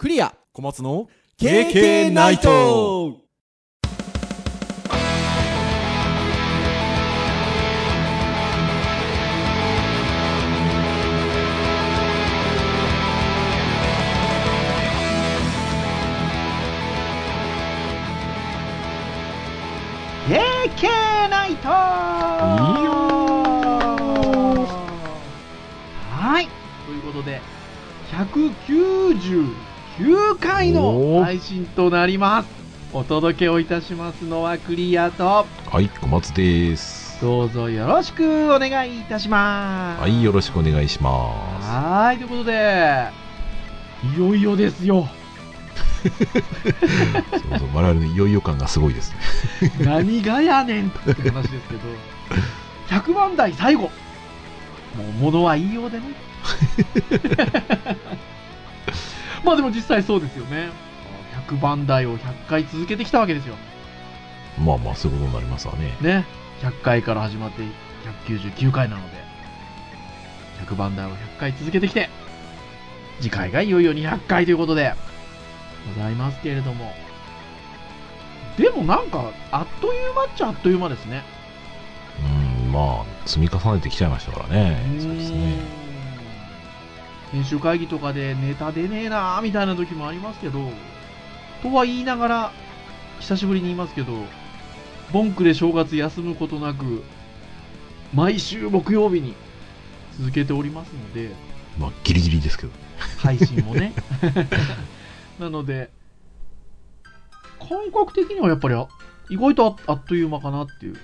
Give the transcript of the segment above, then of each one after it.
クリア。小松の KK ナイト。ケーケーナイト。いいよはい。ということで、199回の配信となります。お届けをいたしますのはクリアと、はい小松ですどうぞよろしくお願いいたします。はいよろしくお願いしまはーい、ということで、いよいよですよ。す そうそう我々のいよいよ感がすごいですね 何がやねんって話ですけど、100万台最後。もう物は言いようでね。まあでも実際そうですよね。100番台を100回続けてきたわけですよ。まあまあそういうことになりますわねね。100回から始まって199回なので、100番台を100回続けてきて、次回がいよいよ200回ということで、ございますけれども。でもなんか、あっという間っちゃあっという間ですね。うんまあ積み重ねてきちゃいましたからねそうですね編集会議とかでネタ出ねえなーみたいな時もありますけど、とは言いながら、久しぶりに言いますけど、ボンクで正月休むことなく、毎週木曜日に続けておりますので、まあギリギリですけど配信もね。なので、感覚的にはやっぱりあ意外とああっという間かなっていう。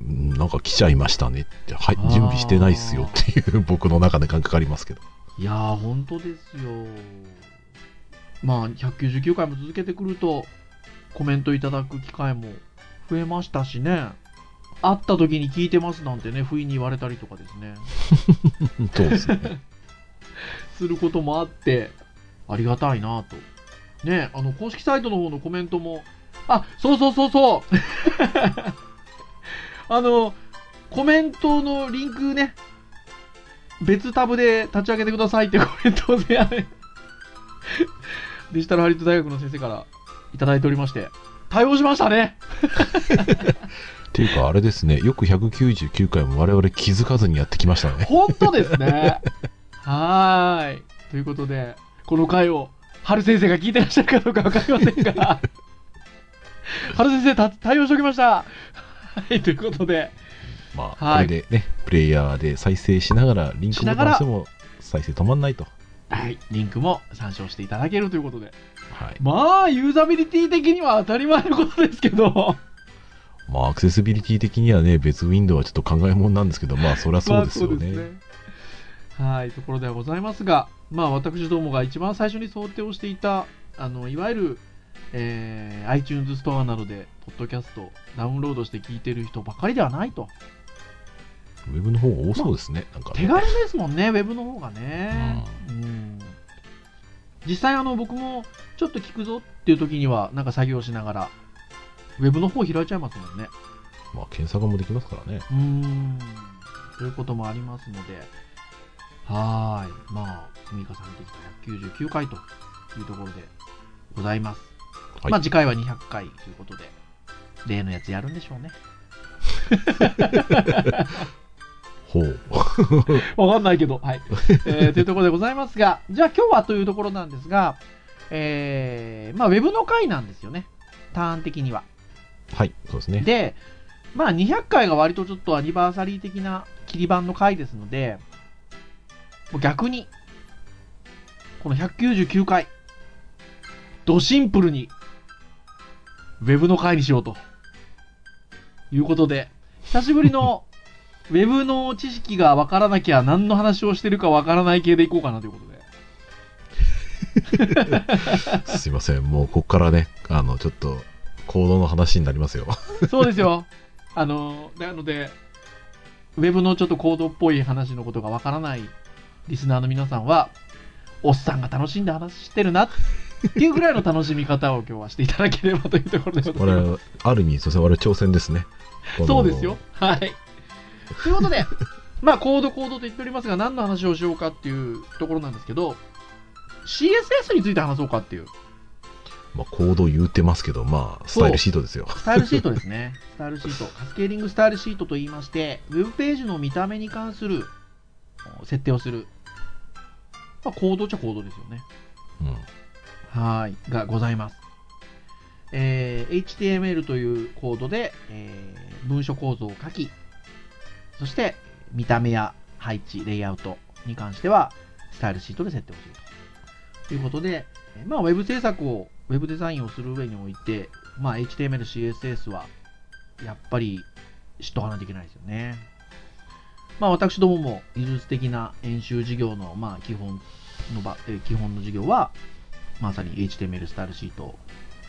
うんなんか来ちゃいましたねってはい準備してないっすよっていう僕の中で感覚ありますけどいやー、本当ですよ。まあ、199回も続けてくると、コメントいただく機会も増えましたしね。会った時に聞いてますなんてね、不意に言われたりとかですね。そうですね することもあって、ありがたいなと。ね、あの、公式サイトの方のコメントも、あ、そうそうそうそうあの、コメントのリンクね、別タブで立ち上げてくださいってコメントをね、あ れデジタルハリウッド大学の先生からいただいておりまして、対応しましたねっていうかあれですねよく199回も我々気づかずにやってきましたね本当ですね。はーい。ということで、この回を、春先生が聞いてらっしゃるかどうかわかりませんが、春先生た対応しておきました。はい、ということで、まあ、はいこれでね、プレイヤーで再生しながら、リンクボしながらタン押しても再生止まんないと。はい、リンクも参照していただけるということで、はい。まあ、ユーザビリティ的には当たり前のことですけど、まあ、アクセシビリティ的にはね、別ウィンドウはちょっと考えもんなんですけど、まあ、そりゃそうですよね。まあそうですねはい、ところではございますが、まあ、私どもが一番最初に想定をしていた、あのいわゆる、えー iTunes ストアなどで、ポッドキャストダウンロードして聞いてる人ばかりではないと。ウェブの方が多そうですね。なんかね手軽ですもんね、ウェブの方がね。うん実際、あの僕もちょっと聞くぞっていう時には、なんか作業しながら、ウェブの方開いちゃいますもんね。まあ、検索もできますからね。うーん。ということもありますので、はーい。まあ、積み重ねてきた199回というところでございます。はいまあ、次回は200回ということで、例のやつやるんでしょうね。ほう。わかんないけど、はい。えー というところでございますが、じゃあ今日はというところなんですが、えー、まあ、ウェブの回なんですよね。ターン的には。はい、そうですね。で、まあ、200回が割とちょっとアニバーサリー的な切り板の回ですので、逆に、この199回、ドシンプルに、ウェブの回にしようと。いうことで、久しぶりの、ウェブの知識がわからなきゃ何の話をしてるかわからない系でいこうかなということで。すいません。もう、こっからね、あの、ちょっと、コードの話になりますよ。そうですよ。あの、なので、ウェブのちょっとコードっぽい話のことがわからないリスナーの皆さんは、おっさんが楽しんで話してるなっていうぐらいの楽しみ方を今日はしていただければというところでごこざいます。れ、ある意味、そうですね、我々挑戦ですね。そうですよ。。はい。ということで、まあ、コードコードと言っておりますが、何の話をしようかっていうところなんですけど、CSS について話そうかっていう。まあ、コード言うてますけど、まあ、スタイルシートですよ。スタイルシートですね。スタイルシート。カスケーリングスタイルシートと言いまして、ウェブページの見た目に関するお設定をする。まあ、コードっちゃコードですよね。うん。はーい。がございます。えー HTML というコードで、えー文書構造を書き、そして見た目や配置、レイアウトに関しては、スタイルシートで設定をすると。ということで、まあ、ウェブ制作を、ウェブデザインをする上において、まあ、HTML、CSS は、やっぱり知っとかないといけないですよね。まあ、私どもも技術的な演習事業の、まあ、基本の場、え基本の授業は、まさに HTML スタイルシート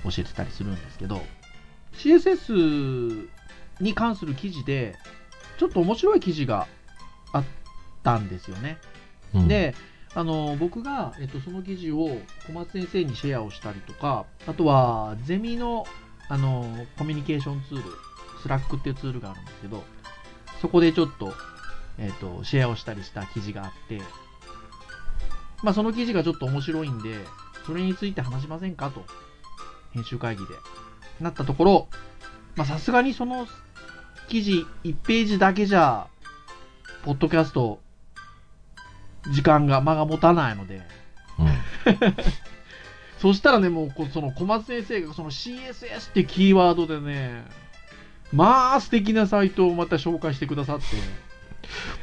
教えてたりするんですけど、CSS に関する記事で、ちょっと面白い記事があったんですよね。うん、で、あの僕が、えっと、その記事を小松先生にシェアをしたりとか、あとはゼミのあのコミュニケーションツール、スラックっていうツールがあるんですけど、そこでちょっと、えっと、シェアをしたりした記事があって、まあ、その記事がちょっと面白いんで、それについて話しませんかと、編集会議で。なったところ、まあ、さすがにその記事1ページだけじゃ、ポッドキャスト、時間が、間が持たないので、うん。そしたらね、もうこ、その小松先生がその CSS ってキーワードでね、まあ素敵なサイトをまた紹介してくださって、も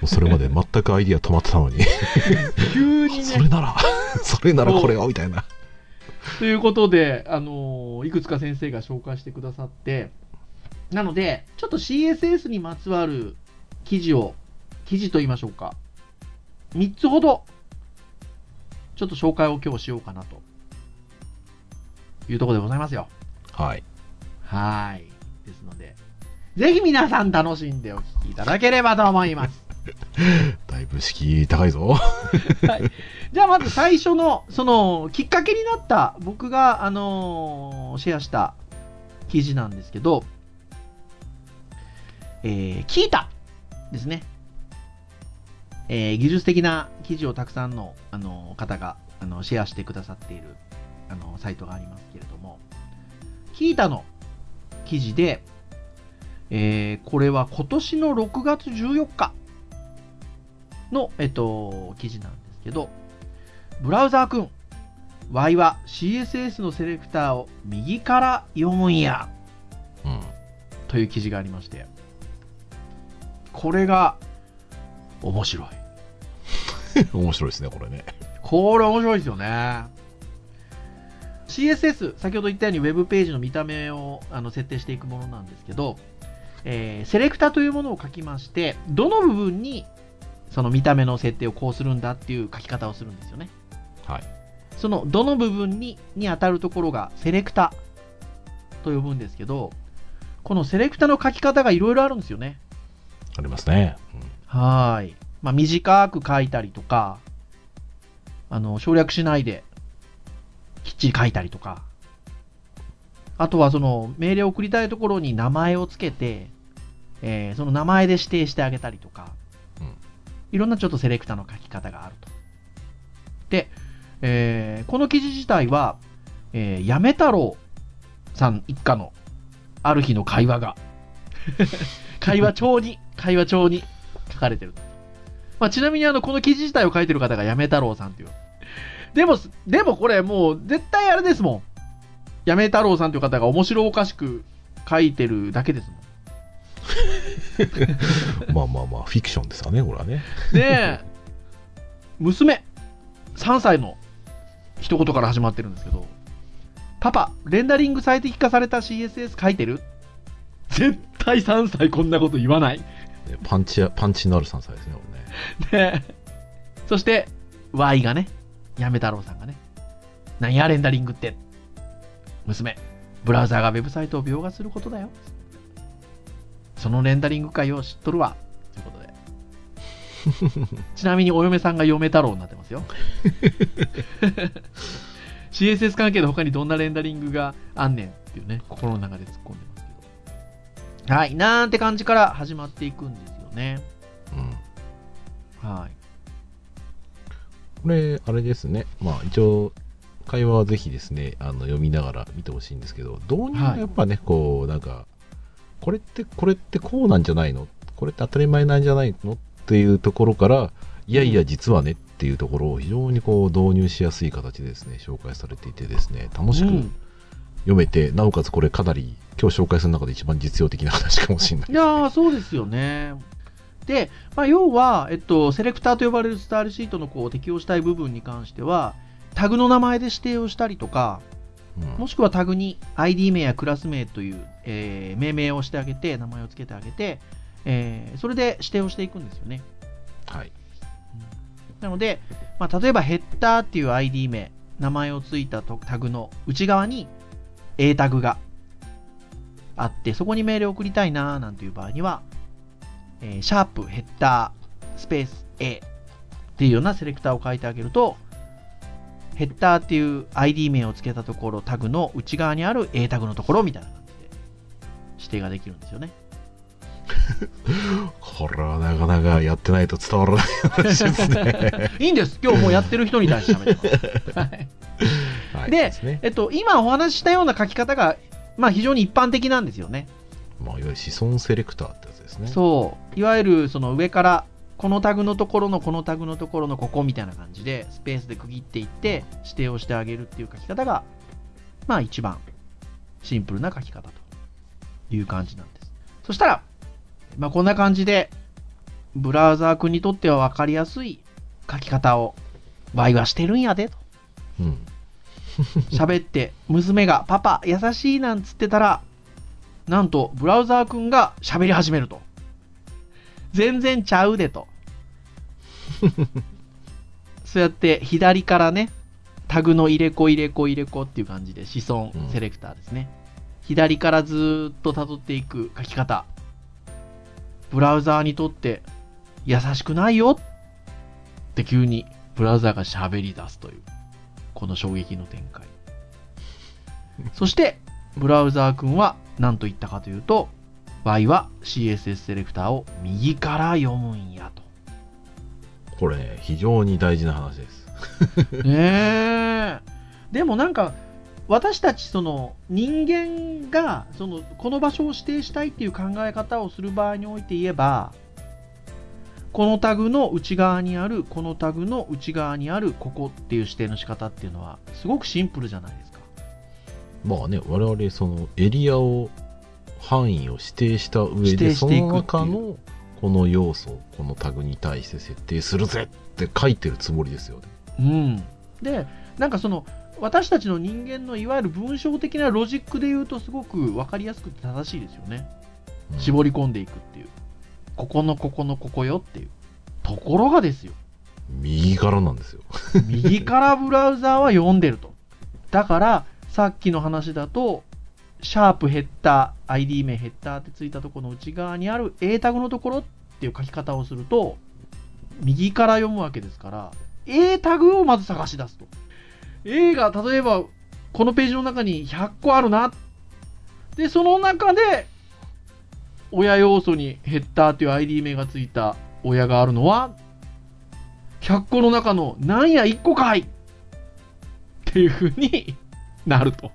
うそれまで全くアイディア止まってたのに、急にね、それなら、それならこれを、みたいな。ということで、あのーいくつか先生が紹介してくださって、なので、ちょっと CSS にまつわる記事を、記事と言いましょうか、3つほど、ちょっと紹介を今日しようかなと、いうところでございますよ。はい。はーい。ですので、ぜひ皆さん楽しんでお聞きいただければと思います。だいぶ敷居高いぞ。じゃあまず最初の、その、きっかけになった、僕が、あのーシェアした記事なんですけど、えー、キータですね。えー技術的な記事をたくさんの、あの方が、あのシェアしてくださっている、あのサイトがありますけれども、キータの記事で、えーこれは今年の6月14日の、えっと、記事なんですけど、ブラウザーくん、Y は CSS のセレクターを右から読むんや、うん。という記事がありまして、これが面白い。面白いですね、これね。これ面白いですよね。CSS、先ほど言ったように Web ページの見た目をあの設定していくものなんですけど、えーセレクタというものを書きまして、どの部分にその見た目の設定をこうするんだっていう書き方をするんですよね。はい。そのどの部分にに当たるところがセレクタと呼ぶんですけど、このセレクタの書き方がいろいろあるんですよね。ありますね。はーい。まあ、短く書いたりとか、あの、省略しないで、きっちり書いたりとか、あとはその、命令を送りたいところに名前をつけて、えーその名前で指定してあげたりとか、うんいろんなちょっとセレクターの書き方があると。で、えーこの記事自体は、えー、やめ太郎さん一家のある日の会話が、会話帳に、会話帳に書かれてる。まあ、ちなみにあの、この記事自体を書いてる方がやめ太郎さんっていう。でも、でもこれもう絶対あれですもん。やめ太郎さんという方が面白おかしく書いてるだけですもん。まあまあまあ、フィクションですわね、これはね。で、娘、3歳の一言から始まってるんですけど、パパ、レンダリング最適化された CSS 書いてる？絶対3歳こんなこと言わない。ねパンチや、パンチのある3歳ですね、これね。で、そして、Y がね、やめ太郎さんがね、なんやレンダリングって。娘、ブラウザーがウェブサイトを描画することだよ。そのレンダリング会を知っとるわ。ということで。ちなみにお嫁さんが嫁太郎になってますよ。CSS 関係の他にどんなレンダリングがあんねんっていうね、心の中で突っ込んでますけど。はい、なんて感じから始まっていくんですよね。うん。はい。これ、あれですね。まあ、一応、会話はぜひですね、あの読みながら見てほしいんですけど、導入がやっぱね、こう、なんか、これって、これってこうなんじゃないの？これって当たり前なんじゃないの？っていうところから、いやいや、実はねっていうところを非常にこう導入しやすい形でですね、紹介されていてですね、楽しくうん。読めて、なおかつこれかなり今日紹介する中で一番実用的な話かもしれない。い。やー、そうですよね。で、まあ、要は、えっと、セレクターと呼ばれるスタイルシートのこう適用したい部分に関しては、タグの名前で指定をしたりとか、うんもしくはタグに ID 名やクラス名という、えー命名をしてあげて、名前を付けてあげて、えーそれで指定をしていくんですよね。はい。なので、まあ、例えばヘッダーっていう ID 名、名前を付いたとタグの内側に A タグがあって、そこに命令を送りたいなーなんていう場合には、えーシャープヘッダースペース A っていうようなセレクターを書いてあげると、ヘッダーっていう ID 名を付けたところ、タグの内側にある A タグのところみたいな感じで指定ができるんですよね。これはなかなかやってないと伝わらない話ですね。いいんです。今日もうやってる人に対して喋ってます。はいはい、で。えっと、今お話ししたような書き方が、まあ、非常に一般的なんですよね。まあ、いわゆる子孫セレクターってやつですね。そう。いわゆるその上から、このタグのところのこのタグのところのここみたいな感じで、スペースで区切っていって、指定をしてあげるっていう書き方が、まあ一番シンプルな書き方という感じなんです。そしたら、まあこんな感じで、ブラウザー君にとっては分かりやすい書き方を、ワイはしてるんやで、とうん。喋って、娘がパパ優しいなんつってたら、なんとブラウザーくんが喋り始めると。全然ちゃうでと。そうやって左からね、タグの入れ子入れ子入れ子っていう感じで子孫うんセレクターですね。左からずーっと辿っていく書き方。ブラウザーにとって優しくないよって急にブラウザーが喋り出すという。この衝撃の展開。そして、ブラウザー君は何と言ったかというと、Y は CSS セレクターを右から読むんやと。これね、非常に大事な話です。ねえ。でもなんか、私たちその人間がそのこの場所を指定したいっていう考え方をする場合において言えばこのタグの内側にあるこのタグの内側にあるここっていう指定の仕方っていうのはすごくシンプルじゃないですか。まあね、我々、そのエリアを、範囲を指定した上で、そしていくの中のこの要素、このタグに対して設定するぜって書いてるつもりですよね。うん、でなんかその私たちの人間のいわゆる文章的なロジックで言うとすごく分かりやすくて正しいですよね。うん。絞り込んでいくっていう。ここのここのここよっていう。ところがですよ。右からなんですよ。右からブラウザーは読んでると。だからさっきの話だとシャープヘッダー ID 名ヘッダーってついたところの内側にある A タグのところっていう書き方をすると右から読むわけですから A タグをまず探し出すと A が例えばこのページの中に100個あるなでその中で親要素にヘッダーっていう ID 名がついた親があるのは100個の中のなんや1個かいっていう風になると。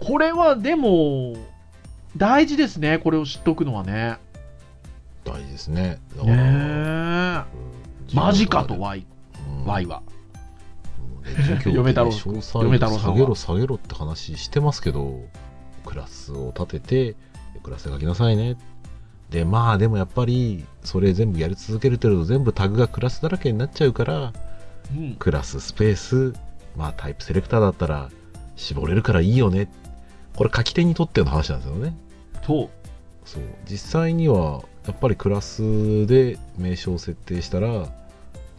これはでも大事ですね。これを知っとくのはね。大事ですね。だねから、え。うんマジかと Y, うん Y は。嫁太郎詳細嫁太郎さんは下げろ下げろって話してますけどクラスを立ててクラスで書きなさいねでまあでもやっぱりそれ全部やり続けると全部タグがクラスだらけになっちゃうからうん。クラススペースまあタイプセレクターだったら絞れるからいいよねこれ書き手にとっての話なんですよねそう。そう実際にはやっぱりクラスで名称を設定したら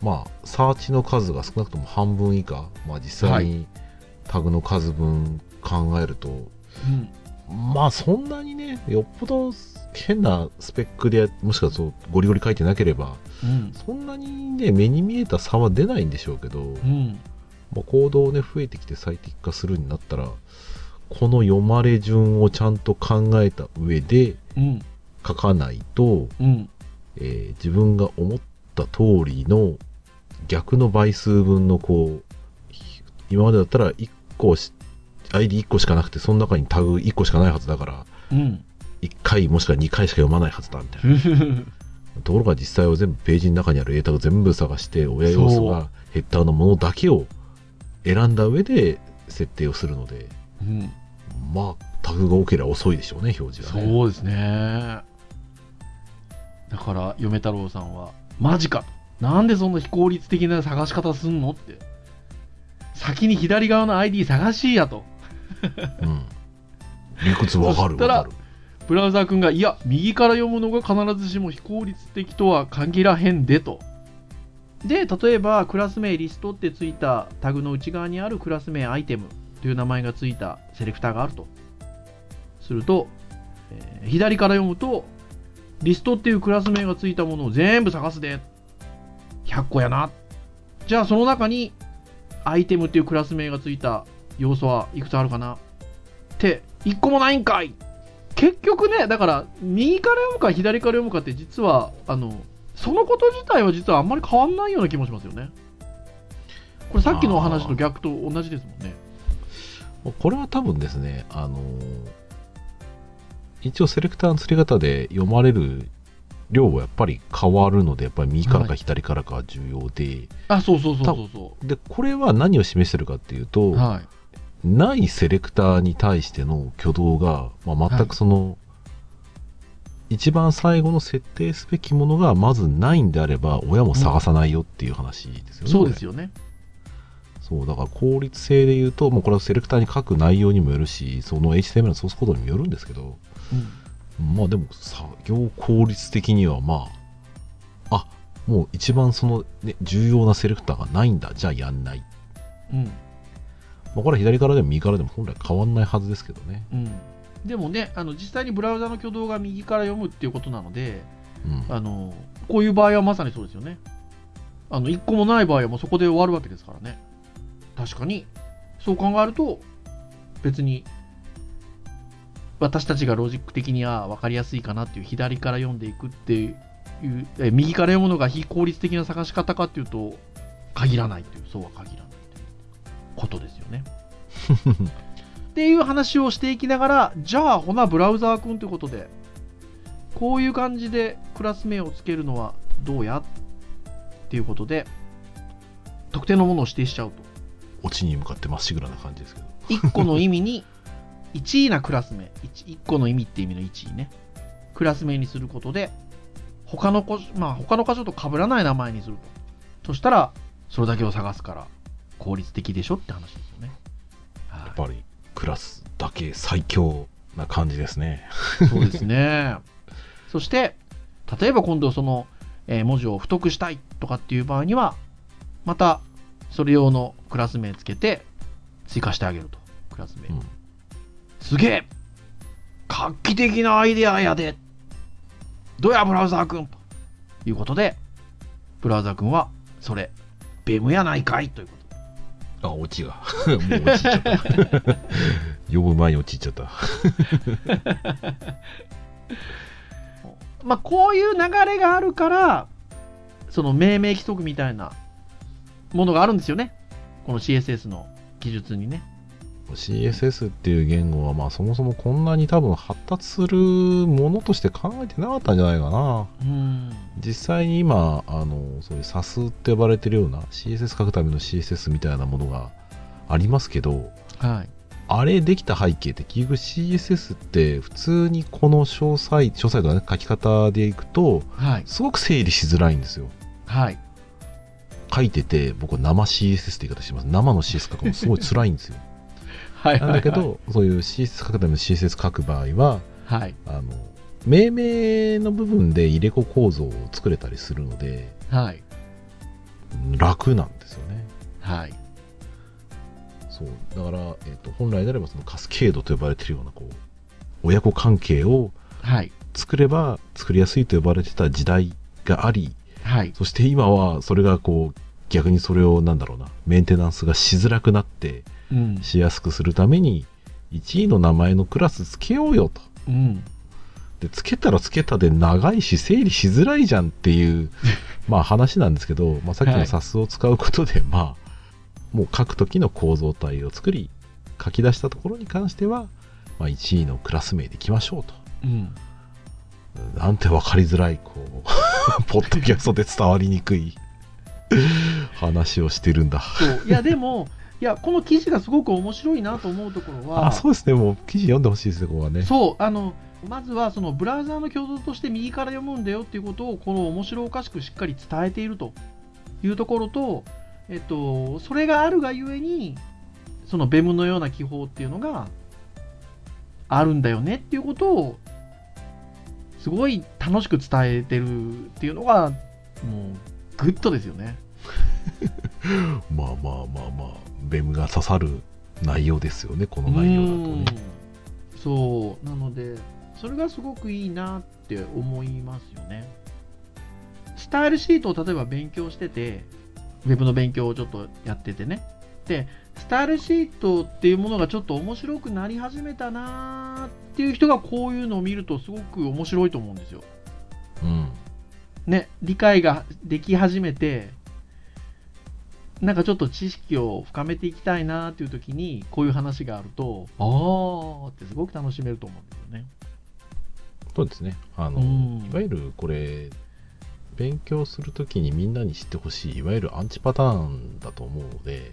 まあサーチの数が少なくとも半分以下、まあ、実際にタグの数分考えると、うん。まあそんなにねよっぽど変なスペックでもしくはそうゴリゴリ書いてなければうん。そんなにね目に見えた差は出ないんでしょうけど、うん。まあ、コードをね増えてきて最適化するになったらこの読まれ順をちゃんと考えた上でうん。書かないと、うん。えー自分が思った通りの逆の倍数分のこう、今までだったら1個し、ID1 個しかなくて、その中にタグ1個しかないはずだから、うん。1回もしくは2回しか読まないはずだみたいな。ところが実際は全部ページの中にある英単語全部探して、親要素がヘッダーのものだけを選んだ上で設定をするので、うん。まあ、タグが多ければ遅いでしょうね、表示がね。そうですね。だから、嫁太郎さんは、マジかと。なんでそんな非効率的な探し方すんのって。先に左側の ID 探しやと。うん。理屈わかるわかる。ブラウザー君が、いや、右から読むのが必ずしも非効率的とは限らへんでと。で、例えば、クラス名リストってついたタグの内側にあるクラス名アイテムという名前がついたセレクターがあると。すると、えー左から読むと、リストっていうクラス名がついたものを全部探すで。100個やな。じゃあ、その中に、アイテムっていうクラス名がついた要素はいくつあるかなって、1個もないんかい結局ね、だから、右から読むか左から読むかって実は、あの、そのこと自体は実はあんまり変わんないような気もしますよね。これさっきのお話と逆と同じですもんね。これは多分ですね、あのー一応セレクターの釣り方で読まれる量はやっぱり変わるので、やっぱり右からか左からか重要で、あ、そうそうそうそうそで、これは何を示してるかっていうと、う。はい。ないセレクターに対しての挙動が、まあ、全くその、一番最後の設定すべきものがまずないんであれば、親も探さないよっていう話ですよね。そうですよね。そう、だから効率性で言うと、もうこれはセレクターに書く内容にもよるし、その HTML のソースコードにもよるんですけど、うん。まあでも作業効率的にはまあ、あ、もう一番その、ね、重要なセレクターがないんだ、じゃあやんない。うん。まあこれは左からでも右からでも本来変わんないはずですけどね。うん。でもね、あの実際にブラウザの挙動が右から読むっていうことなので、うん。あのこういう場合はまさにそうですよね。あの1個もない場合はもうそこで終わるわけですからね。確かに、そう考えると、別に私たちがロジック的には分かりやすいかなっていう左から読んでいくっていう、え右から読むのが非効率的な探し方かっていうと、限らないっていう、そうは限らないっていうことですよね。っていう話をしていきながら、じゃあ、ほな、ブラウザー君ということで、こういう感じでクラス名をつけるのはどうやっていうことで、特定のものを指定しちゃうと。オチに向かってまっしぐらな感じですけど。1個の意味に1位なクラス名。1, 1個の意味って意味の1位ね。クラス名にすることで他のこまあ他の箇所と被らない名前にすると。そしたらそれだけを探すから効率的でしょって話ですよね、はい。やっぱりクラスだけ最強な感じですね。そうですね。そして例えば今度その、えー文字を太くしたいとかっていう場合にはまたそれ用のクラス名つけて追加してあげるとクラス名、うん。すげえ！画期的なアイデアやで！どうやブラウザー君！ということでブラウザー君はそれベムやないかい！ということで。あ、オチが。もう落ちちゃった。読む前に落ちちゃった。まあこういう流れがあるからその命名規則みたいなものがあるんですよね。この CSS の記述にね。CSS っていう言語は、まあそもそもこんなに多分発達するものとして考えてなかったんじゃないかな。うん。実際に今、あの、そういう SAS って呼ばれてるような CSS 書くための CSS みたいなものがありますけど、はい。あれできた背景って結局 CSS って普通にこの詳細、詳細とかね、書き方でいくと、はい。すごく整理しづらいんですよ。はい書いてて、僕は生 CS って言い方してます。生の CS 書くのすごい辛いんですよ。はいなんだけど、そういう CSS 書くための CSS 書く場合は、はいあの、命名の部分で入れ子構造を作れたりするので、はい楽なんですよね。はいそう。だから、えっ、と、本来であればそのカスケードと呼ばれているような、こう、親子関係をはい作れば作りやすいと呼ばれてた時代があり、はいそして今はそれがこう、逆にそれをなんだろうな、メンテナンスがしづらくなって、うんしやすくするために、1位の名前のクラスつけようよと。うんってつけたらつけたで長いし整理しづらいじゃんっていう まあ話なんですけど、まあ、さっきの SAS を使うことで、まあもう書く時の構造体を作り書き出したところに関しては、まあ、1位のクラス名でいきましょうと。うん。なんて分かりづらい、こう、ポッドキャストで伝わりにくい 話をしてるんだ。そう。いや、でも、いや、この記事がすごく面白いなと思うところは、あ、そうですね。もう記事読んでほしいですね、ここはね。そう、あの、まずはそのブラウザーの挙動として右から読むんだよっていうことを、この面白おかしくしっかり伝えているというところと、えっと、それがあるがゆえに、その BEM のような記法っていうのがあるんだよねっていうことを、すごい楽しく伝えてるっていうのが、もう、グッドですよね。まあまあまあまあ、 BEM が刺さる内容ですよね、この内容だとね。うんそうなのでそれがすごくいいなって思いますよねスタイルシートを例えば勉強しててウェブの勉強をちょっとやっててねでスタイルシートっていうものがちょっと面白くなり始めたなーっていう人がこういうのを見るとすごく面白いと思うんですようん。ね理解ができ始めてなんかちょっと知識を深めていきたいなっていう時にこういう話があるとああってすごく楽しめると思うんですよね。そうですね。あの、うんいわゆるこれ、勉強するときにみんなに知ってほしい、いわゆるアンチパターンだと思うので、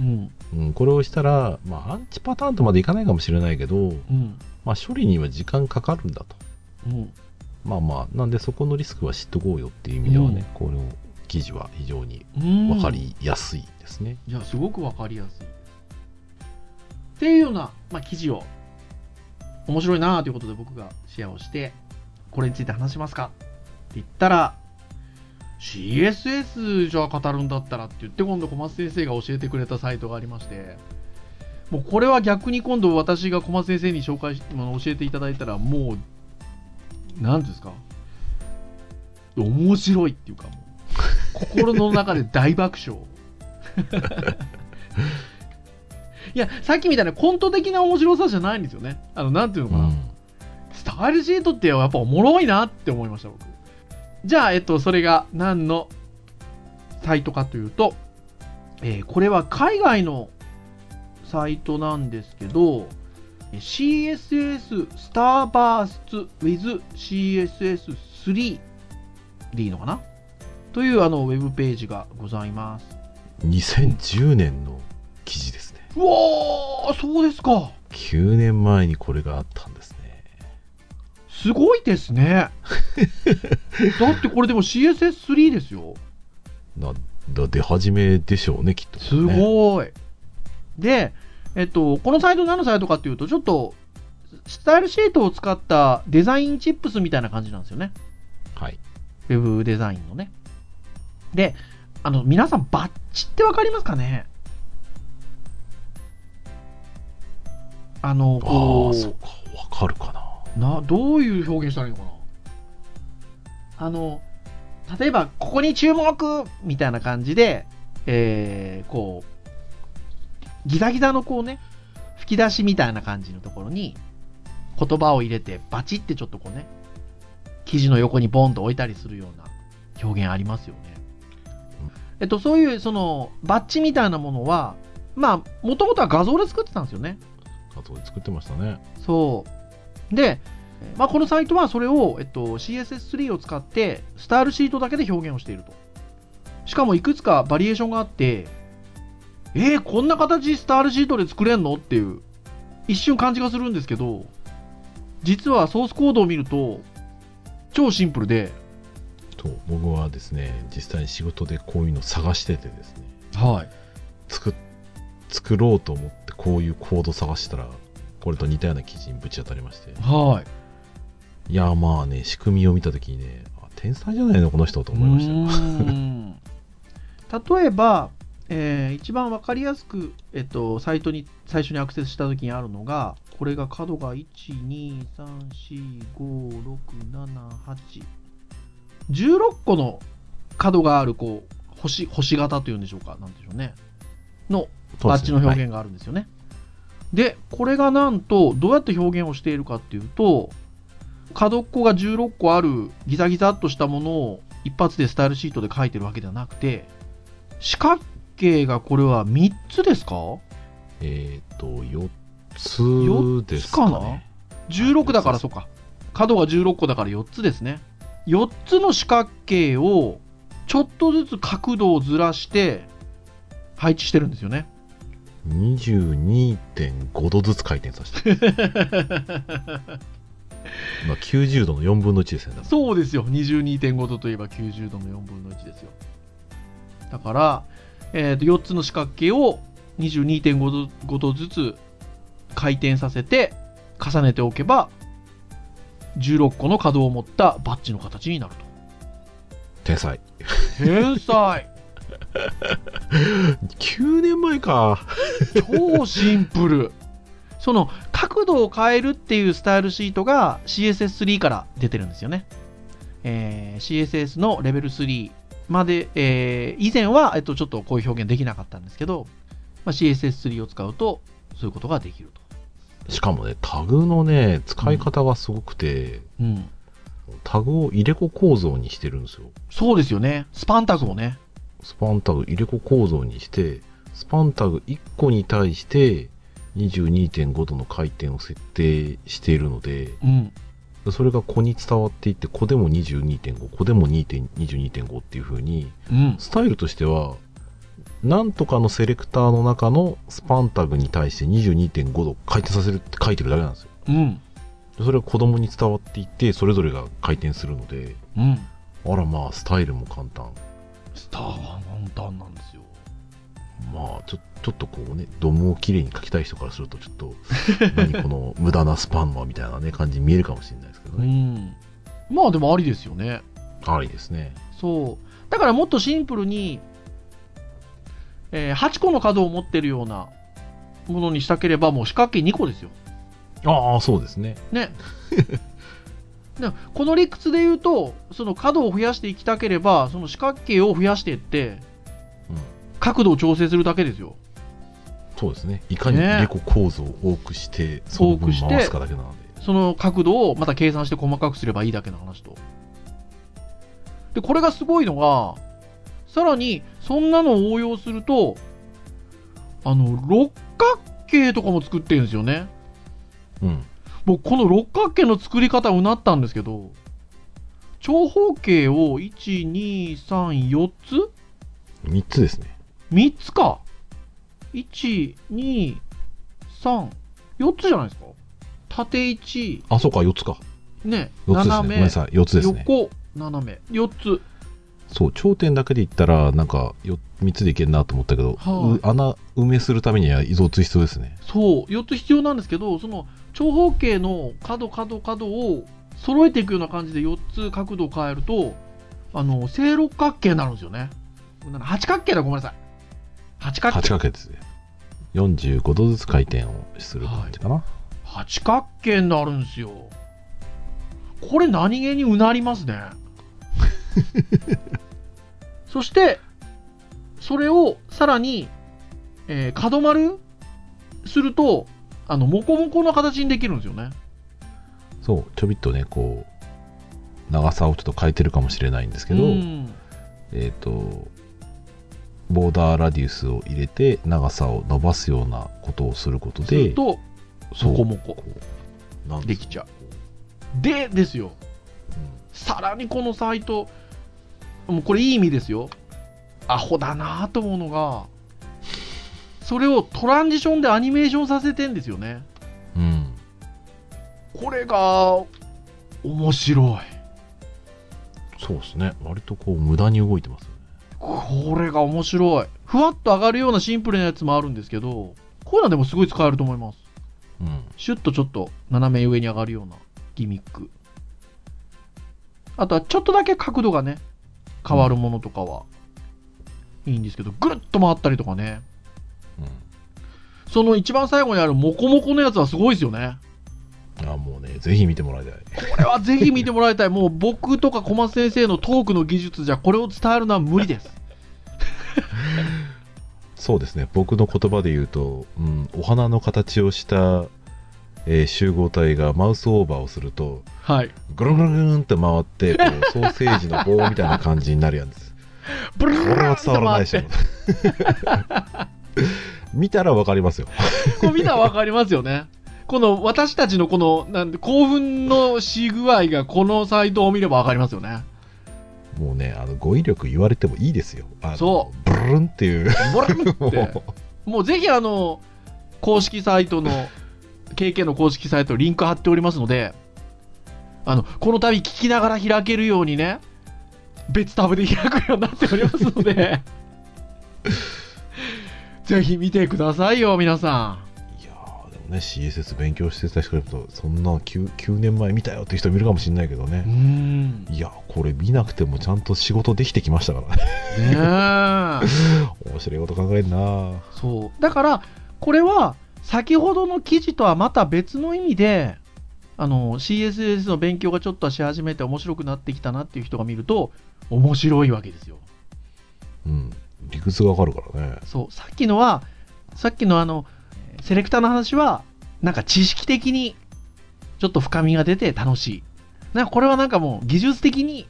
うんうん、これをしたら、まあ、アンチパターンとまでいかないかもしれないけど、うんまあ、処理には時間かかるんだと。うんまあまあ、なんでそこのリスクは知っとこうよっていう意味ではね、うんこの記事は非常にうん分かりやすいですね。いやすごくわかりやすい。っていうような、まあ、記事を面白いなということで僕がシェアをしてこれについて話しますかって言ったら CSS じゃあ語るんだったらって言って今度小松先生が教えてくれたサイトがありましてもうこれは逆に今度私が小松先生に紹介しあの教えていただいたらもう何ですか？面白いっていうかもう心の中で大爆笑。いやさっきみたいなコント的な面白さじゃないんですよね。あのなんていうのかな、うん。スタイルシートってやっぱおもろいなって思いました僕。じゃあえっとそれが何のサイトかというと、えーこれは海外のサイトなんですけど CSS スターバースト with CSS3 でいいのかな？というあのウェブページがございます2010年の記事ですね。うわーそうですか9年前にこれがあったんですね。すごいですね だってこれでも CSS3 ですよなだ出始めでしょうね、きっと、すね。ごい。で、えっと、このサイト何のサイトかっていうと、ちょっと、スタイルシートを使ったデザインチップスみたいな感じなんですよね。はい。ウェブデザインのね。で、あの、皆さん、バッチってわかりますかね？あの、あこあ、そっか、わかるかな。な、どういう表現したらいいのかな？あの、例えば、ここに注目みたいな感じで、えー、こう、ギザギザのこうね、吹き出しみたいな感じのところに、言葉を入れて、バチってちょっとこうね、記事の横にボンと置いたりするような表現ありますよね。えっと、そういう、その、バッジみたいなものは、まあ、もともとは画像で作ってたんですよね。あとで作ってましたね。そう。で、まあ、このサイトはそれを、えっと、CSS3 を使って、スタイルシートだけで表現をしていると。しかもいくつかバリエーションがあって、えー、こんな形スタイルシートで作れんの？っていう、一瞬感じがするんですけど、実はソースコードを見ると、超シンプルで、と僕はですね、実際に仕事でこういうの探しててですね、はい。作っ作ろうと思ってこういうコード探したら、これと似たような記事にぶち当たりまして、はい。いや、まあね、仕組みを見たときにね、あ天才じゃないの、この人と思いました例えば、えー一番わかりやすく、えっと、サイトに最初にアクセスしたときにあるのが、これが角が1、2、3、4、5、6、7、8、16個の角がある、こう、星、星型というんでしょうか、なんでしょうね。のバッジの表現があるんですよね。で、これがなんと、どうやって表現をしているかっていうと、角っこが16個あるギザギザっとしたものを一発でスタイルシートで書いてるわけではなくて、四角形がこれは3つですか？えっ、と、4つですかね。16だからそうか。角が16個だから4つですね。4つの四角形をちょっとずつ角度をずらして配置してるんですよね。22.5度ずつ回転させて。まあ90度の4分の1ですね。そうですよ。22.5度といえば90度の4分の1ですよ。だから、えーと4つの四角形を22.5度 ,5 度ずつ回転させて重ねておけば16個の角を持ったバッジの形になると。天才。天才 9年前か。超シンプルその角度を変えるっていうスタイルシートが CSS3 から出てるんですよね、えー CSS のレベル3まで、えー以前は、えっと、ちょっとこういう表現できなかったんですけど、まあ、CSS3 を使うとそういうことができると、しかもね、タグのね、使い方がすごくて、うん、タグを入れ子構造にしてるんですよ。そうですよね。スパンタグもね。スパンタグ入れ子構造にして、スパンタグ1個に対して22.5度の回転を設定しているので、うんそれが子に伝わっていって、子でも22.5、子でも2.22.5っていう風に、うんスタイルとしては、なんとかのセレクターの中のスパンタグに対して22.5度回転させるって書いてるだけなんですよ。うんそれが子供に伝わっていって、それぞれが回転するので、うんあらまあ、スタイルも簡単。スターは簡単なんですよまあ、ちょちょっとこうね、ドムをきれいに描きたい人からすると、ちょっと、何この無駄なスパンはみたいなね、感じに見えるかもしれないですけどうね。んまあでもありですよねありですね。そう。だからもっとシンプルに、えー8個の角を持ってるようなものにしたければ、もう四角形2個ですよ。ああ、そうですね。ね。でこの理屈で言うと、その角を増やしていきたければ、その四角形を増やしていって、うん。角度を調整するだけですよ。そうですね。いかにね入れ子構造を多くして、その分回すかだけなので。その角度をまた計算して細かくすればいいだけの話と。で、これがすごいのが、さらに、そんなのを応用すると、あの、六角形とかも作ってるんですよね。うん。僕、この六角形の作り方うなったんですけど、長方形を1、2、3、4つ？3つですね。?3 つか。1、2、3、4つじゃないですか。縦1、あ、そうか、4つか。ね、4つですね。ご斜めめんな、さい。4つですね。横、斜め、4つ。そう、頂点だけで言ったら、なんか、よ3つでいけるなと思ったけど、はいう穴埋めするためには4つ必要ですね。そう、4つ必要なんですけど、その長方形の角、角、角を揃えていくような感じで4つ角度を変えると、あの、正六角形になるんですよね。八角形だ、ごめんなさい。八角？8形。角形ですね。45度ずつ回転をする感じかな。八角形になるんですよ。これ何気にうなりますね。そして、それをさらに、えー角丸すると、あの、モコモコの形にできるんですよね。そう、ちょびっとね、こう、長さをちょっと変えてるかもしれないんですけど、うんえっ、と、ボーダーラディウスを入れて長さを伸ばすようなことをすることで、すると、モコモコできちゃう。で、ですよ。うんさらにこのサイト、もうこれいい意味ですよ。アホだなと思うのが、それをトランジションでアニメーションさせてんですよね。うん。これが、面白い。そうですね。割とこう、無駄に動いてます。これが面白い。ふわっと上がるようなシンプルなやつもあるんですけど、こういうのでもすごい使えると思います。うん。シュッとちょっと斜め上に上がるようなギミック。あとはちょっとだけ角度がね、変わるものとかはいいんですけど、ぐるっと回ったりとかね。その一番最後にあるモコモコのやつはすごいですよね。うん。あ、もうね、ぜひ見てもらいたい。これはぜひ見てもらいたい。もう僕とか小松先生のトークの技術じゃこれを伝えるのは無理です。そうですね。僕の言葉で言うと、うん、お花の形をしたえー集合体がマウスオーバーをするとはい。ぐるんぐるって回ってこう ソーセージの棒みたいな感じになるやつこれは伝わらないでしょ見たらわかりますよこれ見たらわかりますよね。この私たちのこのなんで興奮のし具合がこのサイトを見ればわかりますよね。もうねあの語彙力言われてもいいですよ。そう。ブルンっていう。ボランって。ももうぜひあの、公式サイトの、KK の公式サイトリンク貼っておりますので、あの、この度聞きながら開けるようにね、別タブで開くようになっておりますので、ぜひ見てくださいよ、皆さういやーでもね CSS 勉強してた人とそんな 9, 9年前見たよっていう人もいるかもしれないけどね、ん。いやこれ見なくてもちゃんと仕事できてきましたからね。面白いこと考えるなそう。だから、これは、先ほどの記事とはまた別の意味で、あの、CSS の勉強がちょっとし始めて面白くなってきたなっていう人が見ると、面白いわけですよ。うん理屈がわかるからねそう。さっきのは、さっきのあの、セレクターの話は、なんか知識的に、ちょっと深みが出て楽しい。なんかこれはなんかもう技術的に、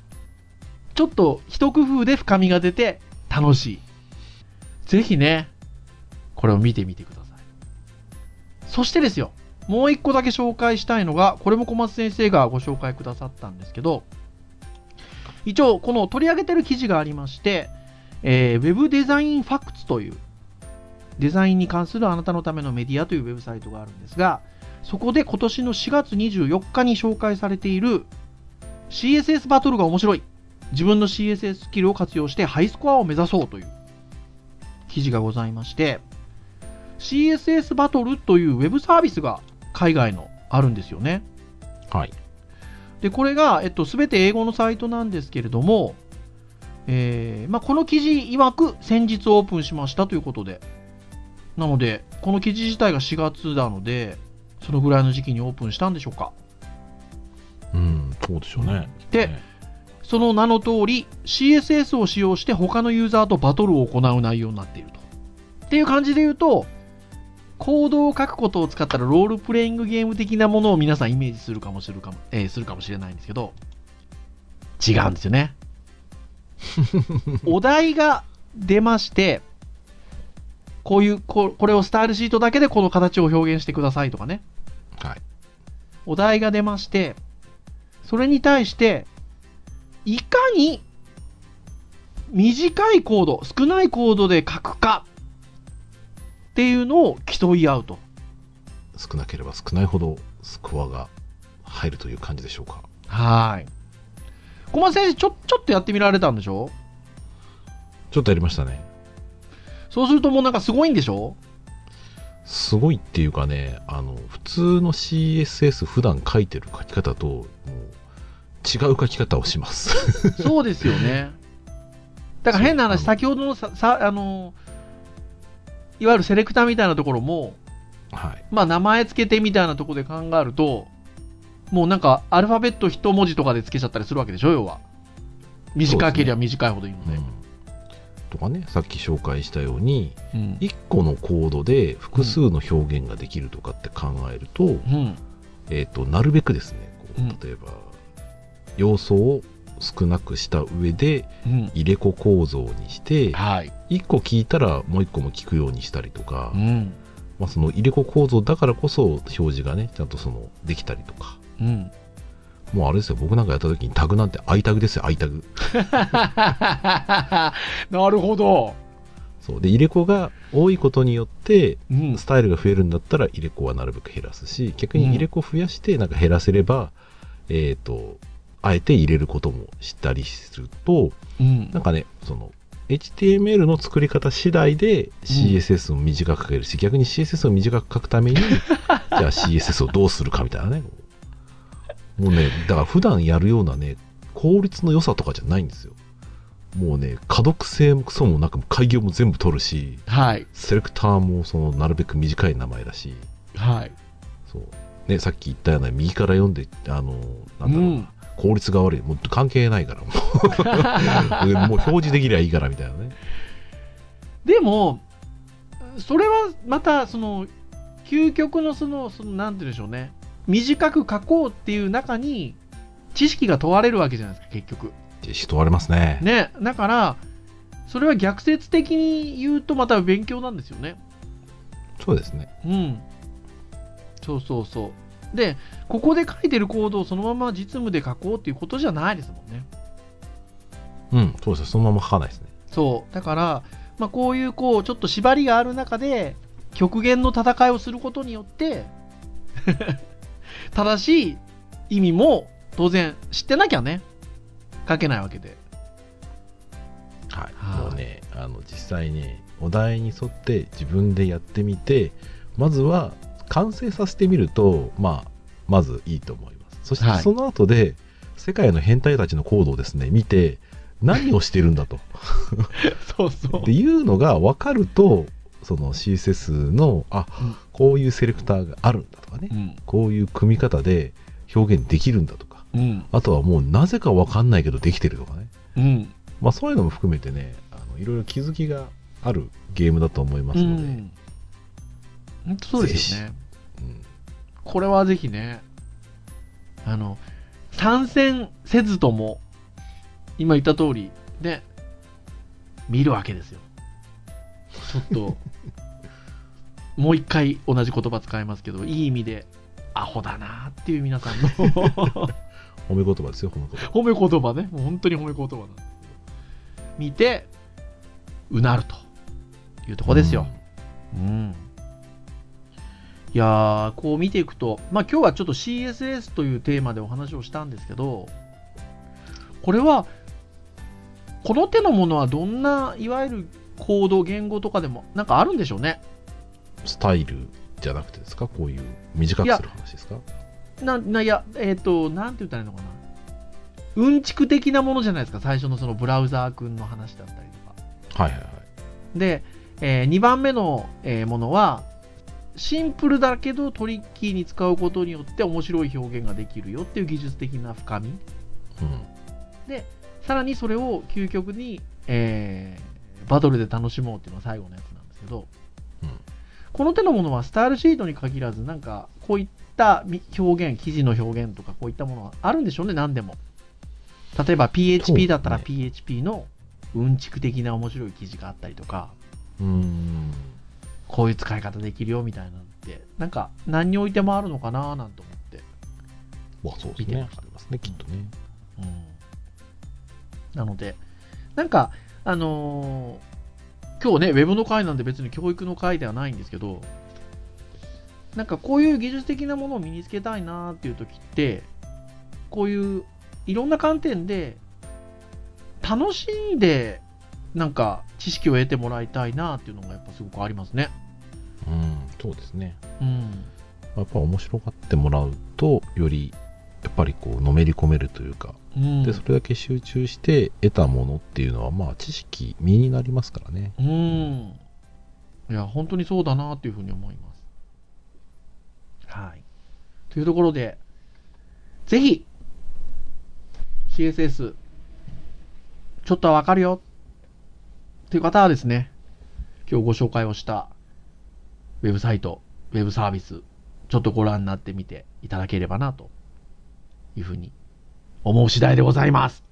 ちょっと一工夫で深みが出て楽しい。ぜひね、これを見てみてください。そしてですよ、もう一個だけ紹介したいのが、これも小松先生がご紹介くださったんですけど、一応、この取り上げてる記事がありまして、えー、Web デザインファクツという、デザインに関するあなたのためのメディアというウェブサイトがあるんですが、そこで今年の4月24日に紹介されている CSS バトルが面白い。自分の CSS スキルを活用してハイスコアを目指そうという記事がございまして、CSS バトルというウェブサービスが海外のあるんですよね。はいで、これが、えっと、すべて英語のサイトなんですけれども、えーまあ、この記事曰く先日オープンしましたということで、なので、この記事自体が4月なので、そのぐらいの時期にオープンしたんでしょうか。うんそうでしょうねでねその名の通り、CSS を使用して他のユーザーとバトルを行う内容になっていると。っていう感じで言うと、コードを書くことを使ったらロールプレイングゲーム的なものを皆さんイメージするかもしれるかも,、えーするかもしれないんですけど、違うんですよね。お題が出まして、こういうこ、これをスタイルシートだけでこの形を表現してくださいとかね。はいお題が出まして、それに対して、いかに短いコード、少ないコードで書くかっていうのを競い合うと。少なければ少ないほどスコアが入るという感じでしょうかはい。小松先生、ちょ、ちょっとやってみられたんでしょ？ちょっとやりましたねそうするともうなんかすごいんでしょ？すごいっていうかねあの普通の CSS 普段書いてる書き方ともう違う書き方をします。そうですよね。だから変な話、先ほどのさ、さ、あの、いわゆるセレクターみたいなところも、はい。まあ名前つけてみたいなところで考えると、もうなんかアルファベット一文字とかでつけちゃったりするわけでしょ、要は。短ければ短いほどいいので。うんとかねさっき紹介したようにうん。1個のコードで複数の表現ができるとかって考えると,、うん。えー、となるべくですねこううん例えば、要素を少なくした上でうん。入れ子構造にしてはい。1個聞いたらもう1個も聞くようにしたりとか、うん。まあ、その入れ子構造だからこそ表示がねちゃんとそのできたりとかうん。もうあれですよ。僕なんかやった時にタグなんて i タグですよ。i タグ。なるほど。そう。で入れ子が多いことによってうん。スタイルが増えるんだったら入れ子はなるべく減らすし逆に入れ子増やしてなんか減らせれば、えっ、とあえて入れることもしたりするとうん。なんかねその HTML の作り方次第で CSS を短く書けるし、逆に CSS を短く書くために じゃあ CSS をどうするかみたいなねもうねだから普段やるようなね効率の良さとかじゃないんですよ。もうね可読性もクソもなく開業も全部取るしはい。セレクターもそのなるべく短い名前だし。はい。そう、ね、さっき言ったような右から読んであのなんだろう。な、うん。効率が悪い。もう関係ないから。もう。もう表示できりゃいいからみたいなね。でも、それはまた、その、究極のその、その、なんて言うんでしょうね。短く書こうっていう中に、知識が問われるわけじゃないですか、結局。知識問われますね。ね。だから、それは逆説的に言うとまた勉強なんですよね。そうですね。うん。そうそうそう。で、ここで書いてるコードをそのまま実務で書こうっていうことじゃないですもんね。うん、そうですそのまま書かないですね。そう。だから、まあ、こういう、こう、ちょっと縛りがある中で、極限の戦いをすることによって、正しい意味も当然知ってなきゃね、書けないわけで。はい。はいもうね、あの、実際ね、お題に沿って自分でやってみて、まずは完成させてみると、まあ、まずいいと思います。そしてはいその後で、世界の変態たちのコードをですね、見て、何をしてるんだと。そうそっていうのが分かると、その CSS の、あ、うんこういうセレクターがあるんだとかね、うん。こういう組み方で表現できるんだとか、うん。あとはもうなぜか分かんないけどできてるとかね。うん。まあそういうのも含めてね、あのいろいろ気づきがあるゲームだと思いますので、うん。そうですよね。うんこれはぜひね、あの、参戦せずとも、今言った通り、ね、見るわけですよ。ちょっと、もう一回同じ言葉使いますけど、いい意味で、アホだなっていう皆さんの褒め言葉ですよ、褒め言葉。褒め言葉ね。もう本当に褒め言葉なんですけど。見て、うなるというとこですよ。うん。いやー、こう見ていくと、まあ今日はちょっと CSS というテーマでお話をしたんですけど、これは、この手のものはどんな、いわゆるコード、言語とかでも、なんかあるんでしょうね。スタイルじゃなくてですか？こういう短くする話ですか？な、な、いや、えっ、と、なんて言ったらいいのかな。うんちく的なものじゃないですか、最初のそのブラウザー君の話だったりとか。はいはいはい。で、え2番目の、えーものは、シンプルだけどトリッキーに使うことによって面白い表現ができるよっていう技術的な深み。うん。さらにそれを究極に、えーバトルで楽しもうっていうのが最後のやつなんですけど、うんこの手のものはスタイルシートに限らず、なんかこういったみ表現、記事の表現とかこういったものはあるんでしょうね、何でも。例えば PHP ねだったら PHP のうんちく的な面白い記事があったりとか、うーん。こういう使い方できるよみたいなのって、なんか何においてもあるのかななんて思って。まあそうですね。見てますね、きっとね。うん。なので、なんか、あのー今日ね、ウェブの回なんで別に教育の回ではないんですけど、なんかこういう技術的なものを身につけたいなっていう時って、こういういろんな観点で楽しんでなんか知識を得てもらいたいなっていうのがやっぱすごくありますね。うん、そうですね。うん。やっぱ面白がってもらうと、より、やっぱりこう、のめり込めるというか、うん。で、それだけ集中して得たものっていうのは、まあ、知識、身になりますからね。うん。いや、本当にそうだなっていうふうに思います。はい。というところで、ぜひ、CSS、ちょっとはわかるよっていう方はですね、今日ご紹介をしたウェブサイト、ウェブサービス、ちょっとご覧になってみていただければなというふうに思う次第でございます。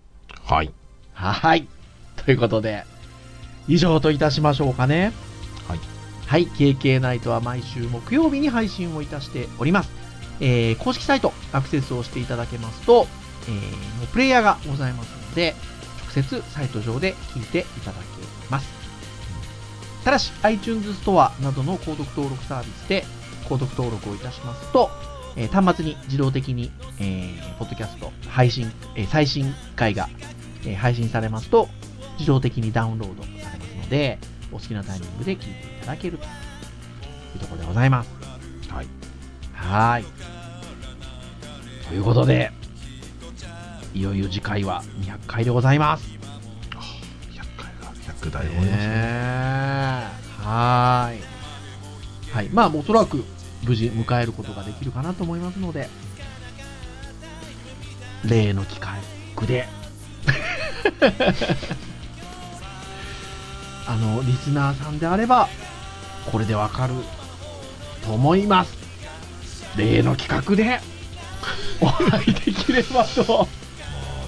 はい。はい。ということで、以上といたしましょうかね。はい。はい。KK ナイトは毎週木曜日に配信をいたしております。えー公式サイトアクセスをしていただけますと、えーもうプレイヤーがございますので、直接サイト上で聞いていただけます。ただし、iTunes ストアなどの購読登録サービスで購読登録をいたしますと、えー端末に自動的に、えーポッドキャスト配信、えー最新回が、えー配信されますと、自動的にダウンロードされますので、お好きなタイミングで聞いていただけるというところでございます。はい。はーい。ということで、いよいよ次回は200回でございます。100回が100台終わりましたね。ねえはーい。はい。まあ、おそらく無事迎えることができるかなと思いますので、例の機会で、あの、リスナーさんであれば、これでわかると思います。例の企画でお会いできればとまあ、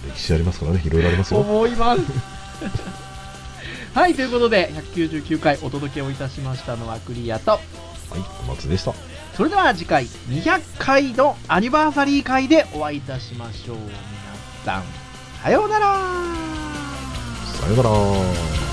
歴史ありますからね、いろいろありますよ。思います。はい、ということで、199回お届けをいたしましたのはクリアと、はい、小松でした。それでは次回200回のアニバーサリー会でお会いいたしましょう。皆さん、さようならさようなら。